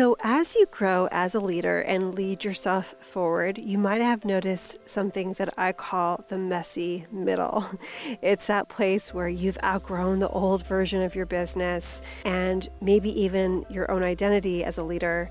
So, as you grow as a leader and lead yourself forward, you might have noticed some things that I call the messy middle. It's that place where you've outgrown the old version of your business and maybe even your own identity as a leader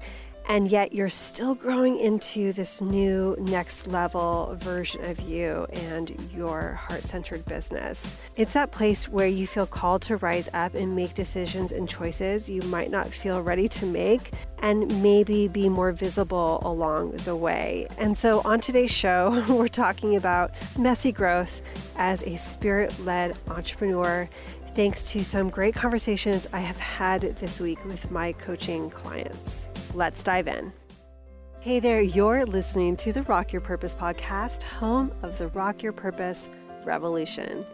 and yet you're still growing into this new next level version of you and your heart centered business. It's that place where you feel called to rise up and make decisions and choices you might not feel ready to make, and maybe be more visible along the way. And so, on today's show, we're talking about messy growth as a spirit led entrepreneur thanks to some great conversations I have had this week with my coaching clients. Let's dive in. Hey there, you're listening to the Rock Your Purpose podcast, home of the Rock Your Purpose Revolution.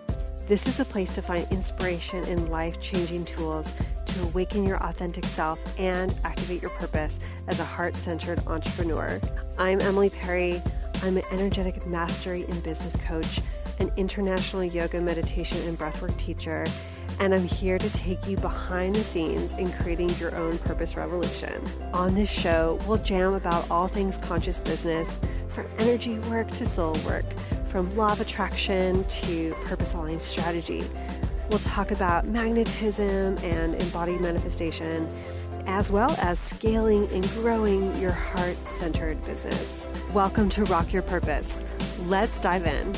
This is a place to find inspiration and life changing tools to awaken your authentic self and activate your purpose as a heart centered entrepreneur. I'm Emily Perry. I'm an energetic mastery and business coach, an international yoga, meditation, and breathwork teacher and I'm here to take you behind the scenes in creating your own purpose revolution. On this show, we'll jam about all things conscious business, from energy work to soul work, from law of attraction to purpose aligned strategy. We'll talk about magnetism and embodied manifestation, as well as scaling and growing your heart centered business. Welcome to Rock Your Purpose. Let's dive in.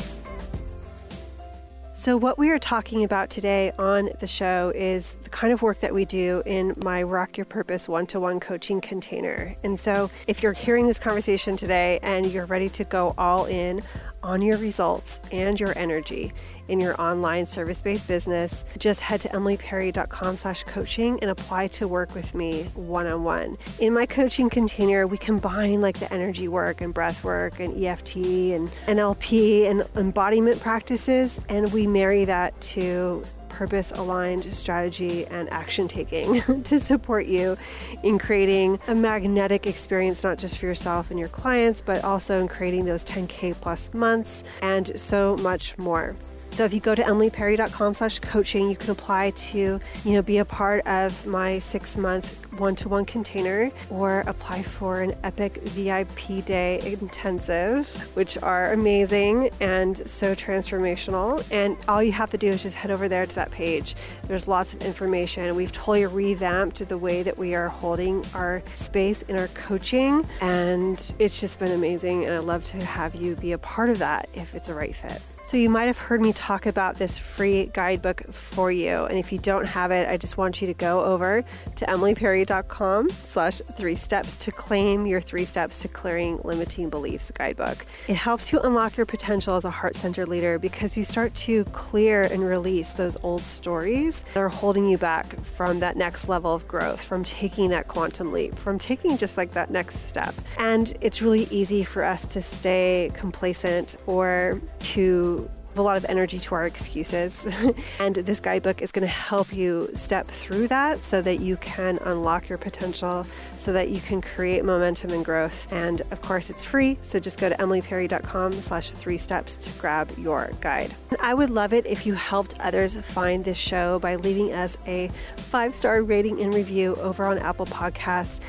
So, what we are talking about today on the show is the kind of work that we do in my Rock Your Purpose one to one coaching container. And so, if you're hearing this conversation today and you're ready to go all in on your results and your energy in your online service-based business, just head to emilyperry.com slash coaching and apply to work with me one-on-one. In my coaching container, we combine like the energy work and breath work and EFT and NLP and embodiment practices, and we marry that to purpose aligned strategy and action taking to support you in creating a magnetic experience, not just for yourself and your clients, but also in creating those 10K plus months and so much more. So if you go to emilyperry.com slash coaching, you can apply to, you know, be a part of my six month one-to-one container or apply for an epic VIP day intensive, which are amazing and so transformational. And all you have to do is just head over there to that page. There's lots of information. We've totally revamped the way that we are holding our space in our coaching and it's just been amazing and I'd love to have you be a part of that if it's a right fit. So you might have heard me talk about this free guidebook for you. And if you don't have it, I just want you to go over to emilyperry.com slash three steps to claim your three steps to clearing limiting beliefs guidebook. It helps you unlock your potential as a heart-centered leader because you start to clear and release those old stories that are holding you back from that next level of growth, from taking that quantum leap, from taking just like that next step. And it's really easy for us to stay complacent or to a lot of energy to our excuses. and this guidebook is going to help you step through that so that you can unlock your potential, so that you can create momentum and growth. And of course, it's free. So just go to emilyperry.com slash three steps to grab your guide. I would love it if you helped others find this show by leaving us a five star rating and review over on Apple Podcasts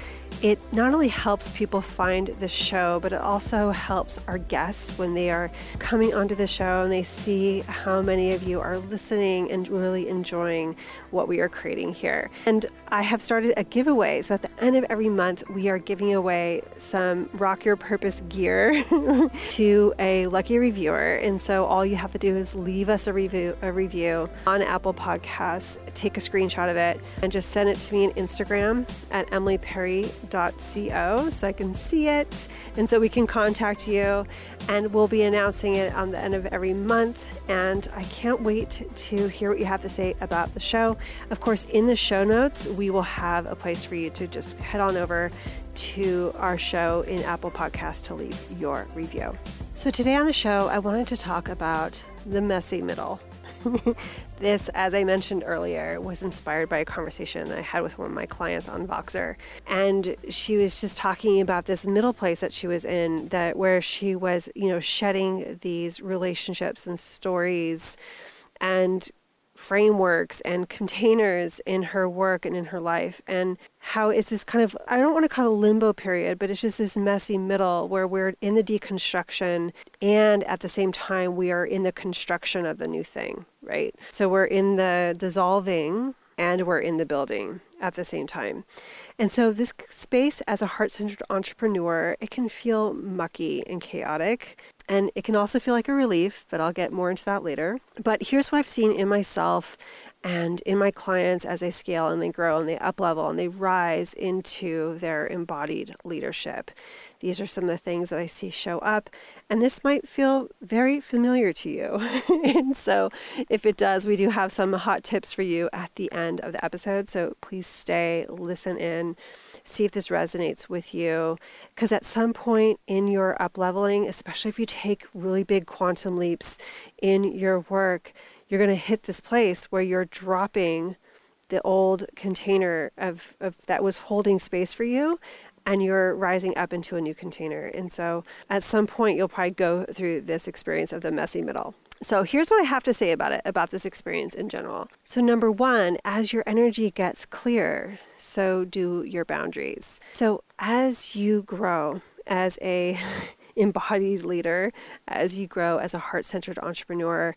it not only helps people find the show, but it also helps our guests when they are coming onto the show and they see how many of you are listening and really enjoying what we are creating here. And I have started a giveaway. So at the end of every month, we are giving away some Rock Your Purpose gear to a lucky reviewer. And so all you have to do is leave us a review, a review on Apple Podcasts, take a screenshot of it, and just send it to me on Instagram at Emily Perry co so I can see it and so we can contact you and we'll be announcing it on the end of every month and I can't wait to hear what you have to say about the show. Of course, in the show notes, we will have a place for you to just head on over to our show in Apple Podcast to leave your review. So today on the show, I wanted to talk about the messy middle. this, as I mentioned earlier, was inspired by a conversation I had with one of my clients on Voxer. And she was just talking about this middle place that she was in, that where she was, you know, shedding these relationships and stories and frameworks and containers in her work and in her life, and how it's this kind of, I don't want to call it a limbo period, but it's just this messy middle where we're in the deconstruction and at the same time we are in the construction of the new thing, right? So we're in the dissolving and we're in the building at the same time. And so this space as a heart-centered entrepreneur, it can feel mucky and chaotic. And it can also feel like a relief, but I'll get more into that later. But here's what I've seen in myself and in my clients as they scale and they grow and they up level and they rise into their embodied leadership. These are some of the things that I see show up, and this might feel very familiar to you. and so, if it does, we do have some hot tips for you at the end of the episode. So, please stay, listen in, see if this resonates with you. Because at some point in your up leveling, especially if you take really big quantum leaps in your work, you're going to hit this place where you're dropping the old container of, of that was holding space for you and you're rising up into a new container. And so at some point you'll probably go through this experience of the messy middle. So here's what I have to say about it, about this experience in general. So number 1, as your energy gets clear, so do your boundaries. So as you grow as a embodied leader, as you grow as a heart-centered entrepreneur,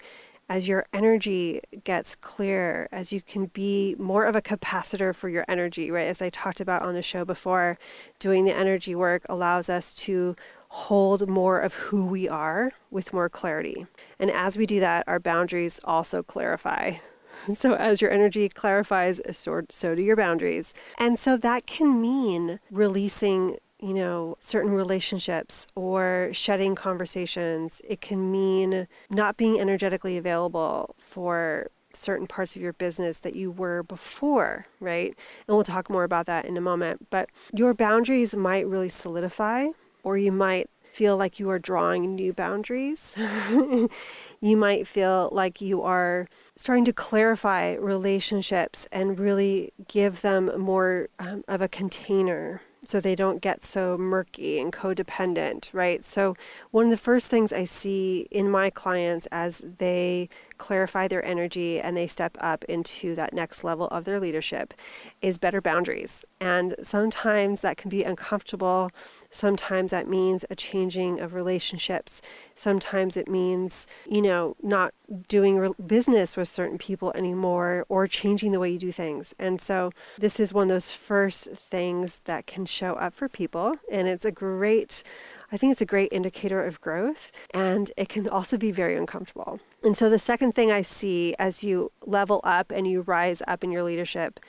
as your energy gets clear, as you can be more of a capacitor for your energy, right? As I talked about on the show before, doing the energy work allows us to hold more of who we are with more clarity. And as we do that, our boundaries also clarify. So, as your energy clarifies, so, so do your boundaries. And so that can mean releasing you know, certain relationships or shedding conversations. It can mean not being energetically available for certain parts of your business that you were before, right? And we'll talk more about that in a moment. But your boundaries might really solidify, or you might feel like you are drawing new boundaries. you might feel like you are starting to clarify relationships and really give them more um, of a container so they don't get so murky and codependent, right? So, one of the first things I see in my clients as they clarify their energy and they step up into that next level of their leadership is better boundaries. And sometimes that can be uncomfortable. Sometimes that means a changing of relationships. Sometimes it means, you know, not doing re- business with certain people anymore or changing the way you do things. And so this is one of those first things that can show up for people. And it's a great I think it's a great indicator of growth and it can also be very uncomfortable. And so the second thing I see as you level up and you rise up in your leadership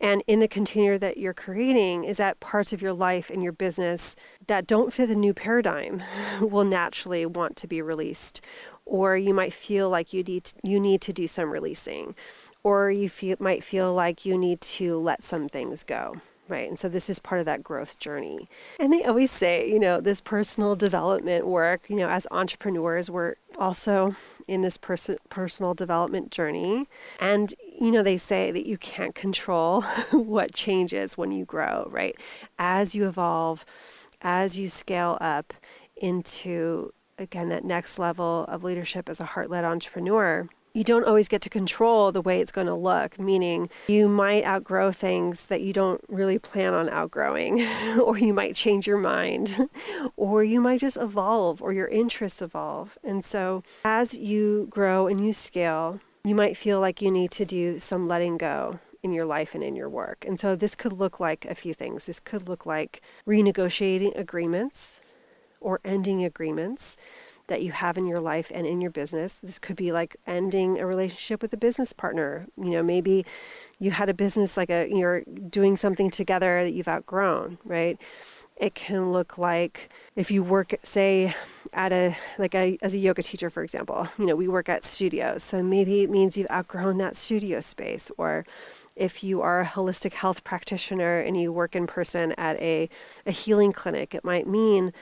and in the container that you're creating is that parts of your life and your business that don't fit the new paradigm will naturally want to be released. Or you might feel like you need to, you need to do some releasing. Or you feel, might feel like you need to let some things go right? And so this is part of that growth journey. And they always say, you know, this personal development work, you know, as entrepreneurs, we're also in this pers- personal development journey. And, you know, they say that you can't control what changes when you grow, right? As you evolve, as you scale up into, again, that next level of leadership as a heart led entrepreneur you don't always get to control the way it's going to look, meaning you might outgrow things that you don't really plan on outgrowing, or you might change your mind, or you might just evolve, or your interests evolve. And so, as you grow and you scale, you might feel like you need to do some letting go in your life and in your work. And so, this could look like a few things. This could look like renegotiating agreements or ending agreements that you have in your life and in your business. This could be like ending a relationship with a business partner. You know, maybe you had a business like a you're doing something together that you've outgrown, right? It can look like if you work, say, at a like a as a yoga teacher, for example. You know, we work at studios, so maybe it means you've outgrown that studio space, or if you are a holistic health practitioner and you work in person at a, a healing clinic, it might mean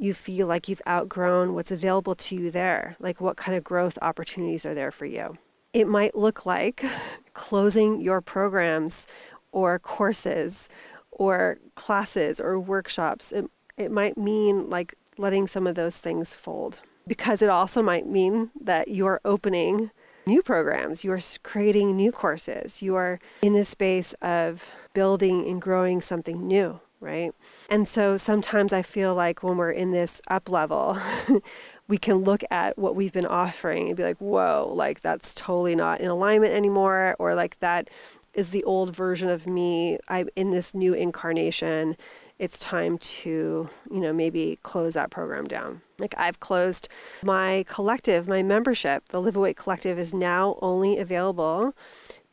you feel like you've outgrown what's available to you there, like what kind of growth opportunities are there for you. It might look like closing your programs or courses or classes or workshops. It, it might mean like letting some of those things fold because it also might mean that you're opening new programs, you are creating new courses, you are in the space of building and growing something new, right? And so sometimes I feel like when we're in this up level, we can look at what we've been offering and be like, whoa, like that's totally not in alignment anymore, or like that is the old version of me. I'm in this new incarnation. It's time to, you know, maybe close that program down. Like I've closed my collective, my membership. The Live Awake Collective is now only available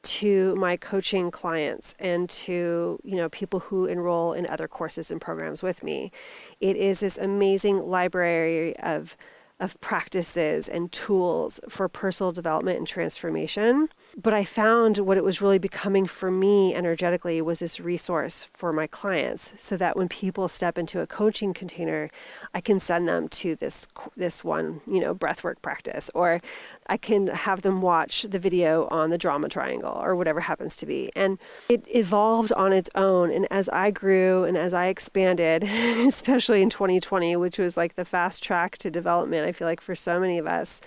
to my coaching clients and to you know people who enroll in other courses and programs with me it is this amazing library of of practices and tools for personal development and transformation. But I found what it was really becoming for me energetically was this resource for my clients so that when people step into a coaching container, I can send them to this this one, you know, breathwork practice or I can have them watch the video on the drama triangle or whatever happens to be. And it evolved on its own and as I grew and as I expanded, especially in 2020, which was like the fast track to development I feel like for so many of us,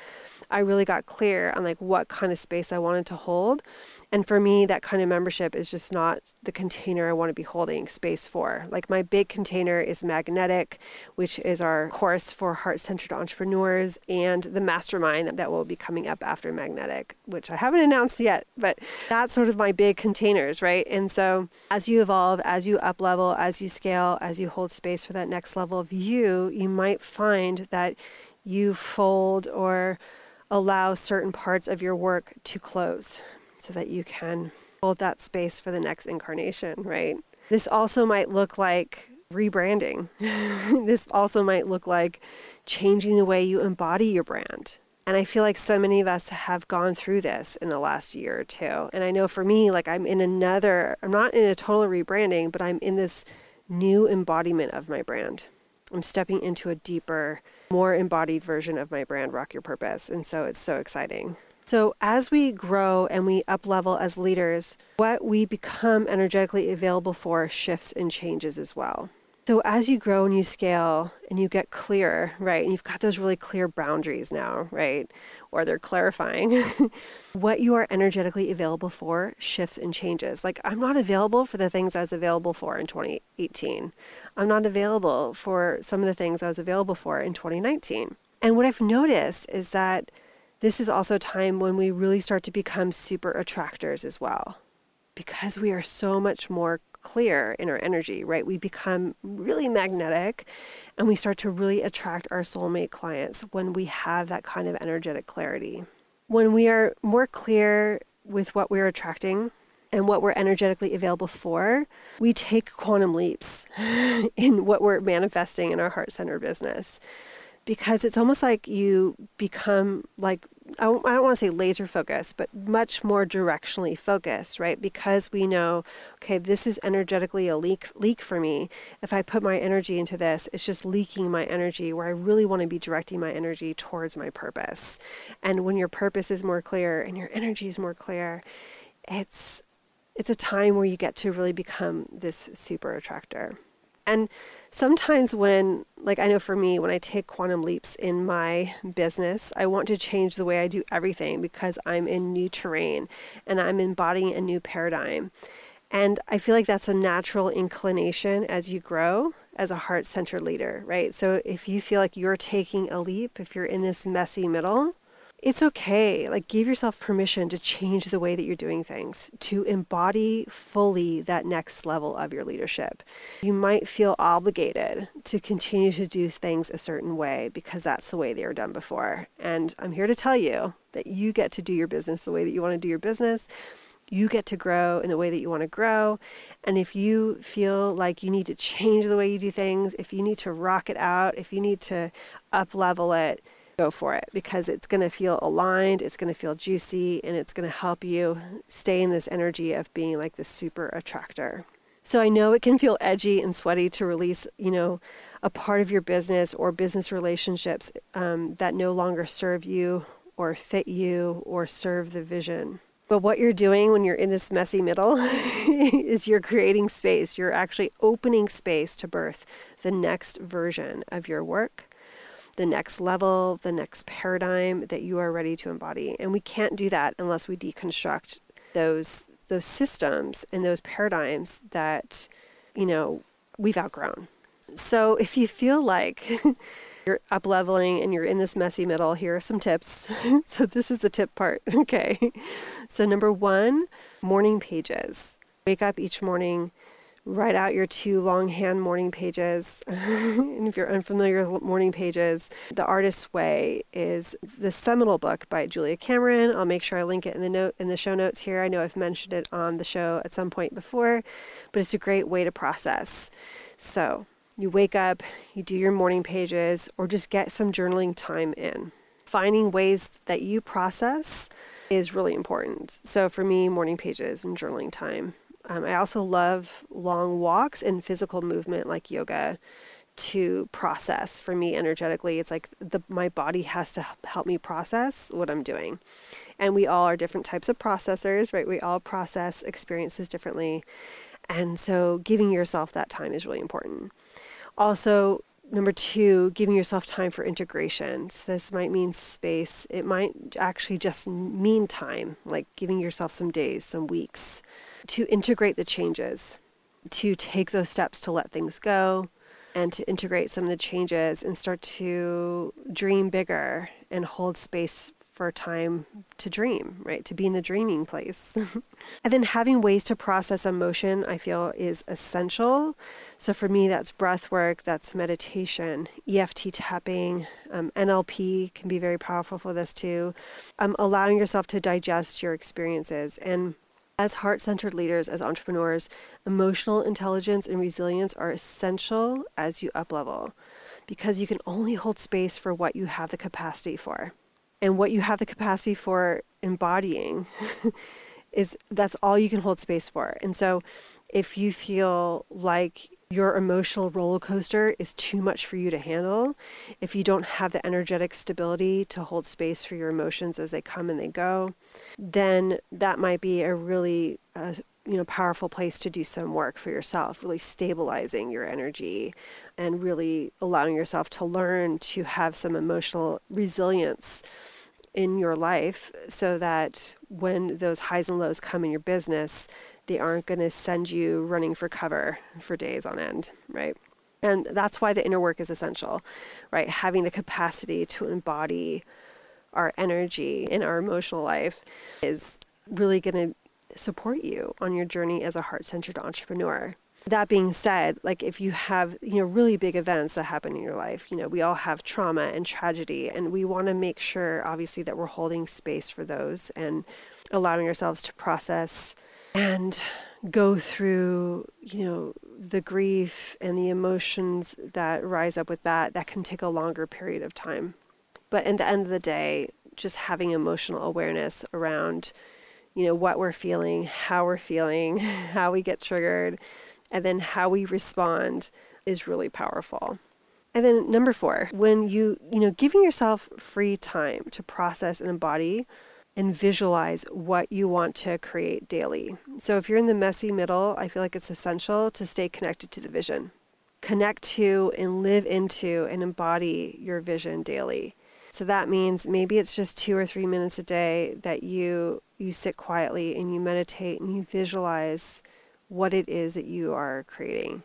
I really got clear on like what kind of space I wanted to hold. And for me, that kind of membership is just not the container I want to be holding space for. Like my big container is Magnetic, which is our course for heart centered entrepreneurs, and the mastermind that will be coming up after Magnetic, which I haven't announced yet, but that's sort of my big containers, right? And so as you evolve, as you up level, as you scale, as you hold space for that next level of you, you might find that you fold or allow certain parts of your work to close so that you can hold that space for the next incarnation, right? This also might look like rebranding. this also might look like changing the way you embody your brand. And I feel like so many of us have gone through this in the last year or two. And I know for me, like I'm in another, I'm not in a total rebranding, but I'm in this new embodiment of my brand. I'm stepping into a deeper more embodied version of my brand, Rock Your Purpose. And so it's so exciting. So as we grow and we up level as leaders, what we become energetically available for shifts and changes as well. So as you grow and you scale and you get clear, right, and you've got those really clear boundaries now, right, or they're clarifying, what you are energetically available for shifts and changes. Like I'm not available for the things I was available for in 2018. I'm not available for some of the things I was available for in 2019. And what I've noticed is that this is also a time when we really start to become super attractors as well because we are so much more clear in our energy, right? We become really magnetic and we start to really attract our soulmate clients when we have that kind of energetic clarity. When we are more clear with what we're attracting and what we're energetically available for, we take quantum leaps in what we're manifesting in our heart center business because it's almost like you become like I don't, want to say laser focused, but much more directionally focused, right? Because we know, okay, this is energetically a leak leak for me. If I put my energy into this, it's just leaking my energy where I really want to be directing my energy towards my purpose. And when your purpose is more clear and your energy is more clear, it's it's a time where you get to really become this super attractor. And sometimes when like i know for me when i take quantum leaps in my business i want to change the way i do everything because i'm in new terrain and i'm embodying a new paradigm. And i feel like that's a natural inclination as you grow as a heart-centered leader right? So if you feel like you're taking a leap if you're in this messy middle it's okay. Like, give yourself permission to change the way that you're doing things, to embody fully that next level of your leadership. You might feel obligated to continue to do things a certain way because that's the way they were done before. And I'm here to tell you that you get to do your business the way that you want to do your business. You get to grow in the way that you want to grow. And if you feel like you need to change the way you do things, if you need to rock it out, if you need to up level it, go for it because it's going to feel aligned, it's going to feel juicy, and it's going to help you stay in this energy of being like the super attractor. So I know it can feel edgy and sweaty to release, you know, a part of your business or business relationships um, that no longer serve you or fit you or serve the vision. But what you're doing when you're in this messy middle is you're creating space. You're actually opening space to birth the next version of your work the next level, the next paradigm that you are ready to embody. And we can't do that unless we deconstruct those those systems and those paradigms that, you know, we've outgrown. So if you feel like you're up leveling and you're in this messy middle, here are some tips. so this is the tip part. Okay. So number one, morning pages. Wake up each morning write out your two longhand morning pages. and if you're unfamiliar with morning pages, The Artist's Way is the seminal book by Julia Cameron. I'll make sure I link it in the note in the show notes here. I know I've mentioned it on the show at some point before, but it's a great way to process. So, you wake up, you do your morning pages or just get some journaling time in. Finding ways that you process is really important. So for me, morning pages and journaling time um, I also love long walks and physical movement like yoga to process for me energetically. It's like the my body has to help me process what I'm doing. And we all are different types of processors, right? We all process experiences differently. And so giving yourself that time is really important. Also, number two, giving yourself time for integration. So this might mean space. It might actually just mean time, like giving yourself some days, some weeks to integrate the changes, to take those steps to let things go, and to integrate some of the changes and start to dream bigger and hold space for time to dream, right? To be in the dreaming place. and then having ways to process emotion, I feel is essential. So for me, that's breath work, that's meditation, EFT tapping, um, NLP can be very powerful for this too. Um, allowing yourself to digest your experiences and as heart centered leaders, as entrepreneurs, emotional intelligence and resilience are essential as you uplevel because you can only hold space for what you have the capacity for. And what you have the capacity for embodying is that's all you can hold space for. And so if you feel like your emotional roller coaster is too much for you to handle, if you don't have the energetic stability to hold space for your emotions as they come and they go, then that might be a really uh, you know powerful place to do some work for yourself, really stabilizing your energy and really allowing yourself to learn to have some emotional resilience in your life so that when those highs and lows come in your business, they aren't going to send you running for cover for days on end, right? And that's why the inner work is essential, right? Having the capacity to embody our energy in our emotional life is really going to support you on your journey as a heart centered entrepreneur. That being said, like if you have, you know, really big events that happen in your life, you know, we all have trauma and tragedy, and we want to make sure, obviously, that we're holding space for those and allowing ourselves to process and go through, you know, the grief and the emotions that rise up with that, that can take a longer period of time. But at the end of the day, just having emotional awareness around, you know, what we're feeling, how we're feeling, how we get triggered, and then how we respond is really powerful. And then number 4, when you, you know, giving yourself free time to process and embody and visualize what you want to create daily. So if you're in the messy middle, I feel like it's essential to stay connected to the vision. Connect to and live into and embody your vision daily. So that means maybe it's just 2 or 3 minutes a day that you you sit quietly and you meditate and you visualize what it is that you are creating.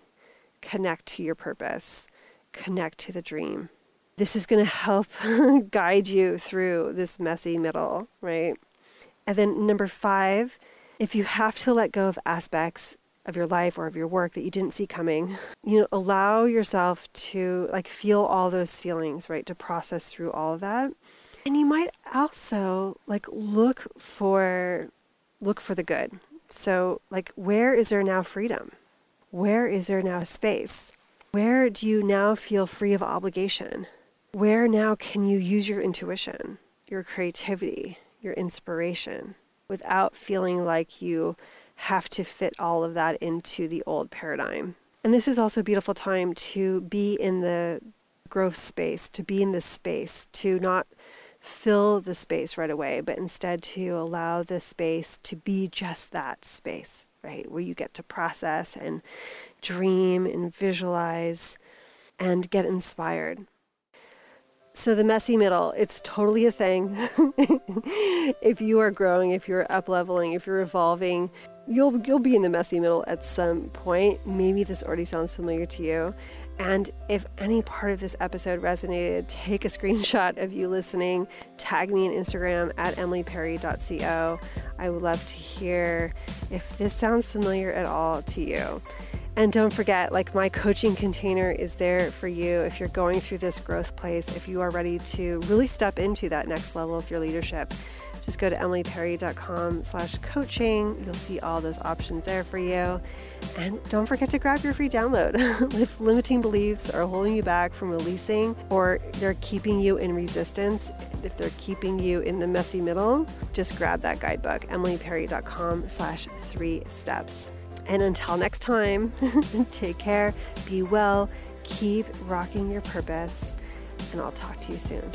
Connect to your purpose. Connect to the dream this is going to help guide you through this messy middle, right? And then number five, if you have to let go of aspects of your life or of your work that you didn't see coming, you know, allow yourself to like feel all those feelings, right? To process through all of that. And you might also like look for look for the good. So like where is there now freedom? Where is there now space? Where do you now feel free of obligation? Where now can you use your intuition, your creativity, your inspiration without feeling like you have to fit all of that into the old paradigm? And this is also a beautiful time to be in the growth space, to be in this space, to not fill the space right away, but instead to allow the space to be just that space, right? Where you get to process and dream and visualize and get inspired. So, the messy middle, it's totally a thing. if you are growing, if you're up leveling, if you're evolving, you'll, you'll be in the messy middle at some point. Maybe this already sounds familiar to you. And if any part of this episode resonated, take a screenshot of you listening, tag me on Instagram at emilyperry.co. I would love to hear if this sounds familiar at all to you. And don't forget, like my coaching container is there for you if you're going through this growth place, if you are ready to really step into that next level of your leadership. Just go to emilyperry.com slash coaching. You'll see all those options there for you. And don't forget to grab your free download. if limiting beliefs are holding you back from releasing or they're keeping you in resistance, if they're keeping you in the messy middle, just grab that guidebook, emilyperry.com slash three steps. And until next time, take care, be well, keep rocking your purpose, and I'll talk to you soon.